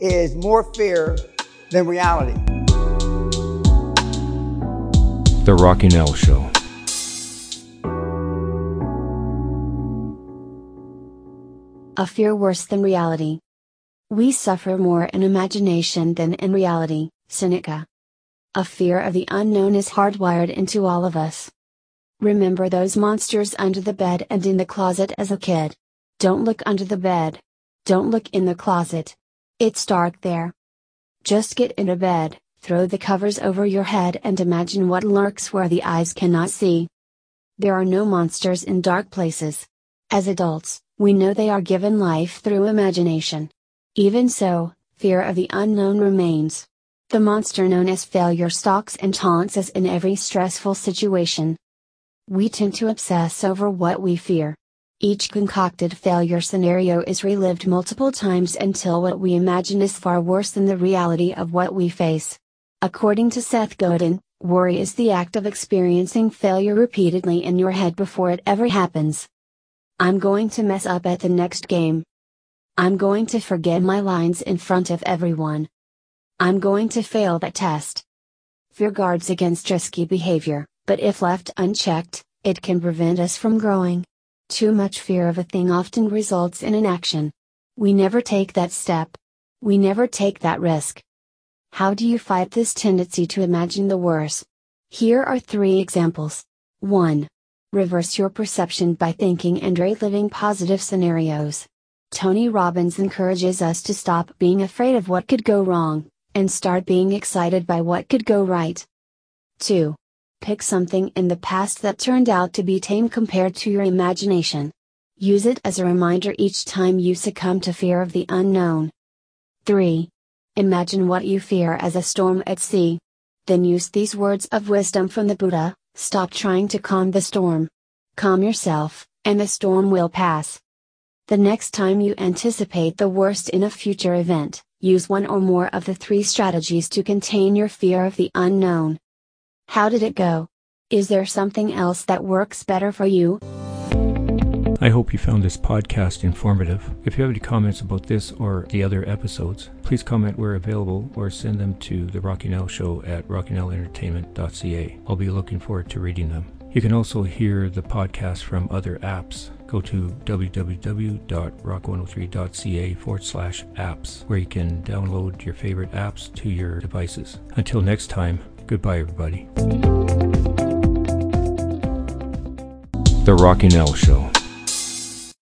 is more fear than reality. The Rocking Al Show. A fear worse than reality. We suffer more in imagination than in reality, Seneca. A fear of the unknown is hardwired into all of us. Remember those monsters under the bed and in the closet as a kid. Don't look under the bed. Don't look in the closet. It's dark there. Just get into bed, throw the covers over your head and imagine what lurks where the eyes cannot see. There are no monsters in dark places. As adults, we know they are given life through imagination. Even so, fear of the unknown remains. The monster known as failure stalks and taunts us in every stressful situation. We tend to obsess over what we fear. Each concocted failure scenario is relived multiple times until what we imagine is far worse than the reality of what we face. According to Seth Godin, worry is the act of experiencing failure repeatedly in your head before it ever happens. I'm going to mess up at the next game. I'm going to forget my lines in front of everyone. I'm going to fail that test. Fear guards against risky behavior, but if left unchecked, it can prevent us from growing. Too much fear of a thing often results in inaction. We never take that step. We never take that risk. How do you fight this tendency to imagine the worst? Here are three examples. 1. Reverse your perception by thinking and reliving positive scenarios. Tony Robbins encourages us to stop being afraid of what could go wrong, and start being excited by what could go right. 2. Pick something in the past that turned out to be tame compared to your imagination. Use it as a reminder each time you succumb to fear of the unknown. 3. Imagine what you fear as a storm at sea. Then use these words of wisdom from the Buddha Stop trying to calm the storm. Calm yourself, and the storm will pass. The next time you anticipate the worst in a future event, use one or more of the three strategies to contain your fear of the unknown. How did it go? Is there something else that works better for you? I hope you found this podcast informative. If you have any comments about this or the other episodes, please comment where available or send them to the Rocking Al Show at rockingalentertainment.ca. I'll be looking forward to reading them. You can also hear the podcast from other apps. Go to www.rock103.ca forward slash apps, where you can download your favorite apps to your devices. Until next time, goodbye, everybody. The Rocking Al Show.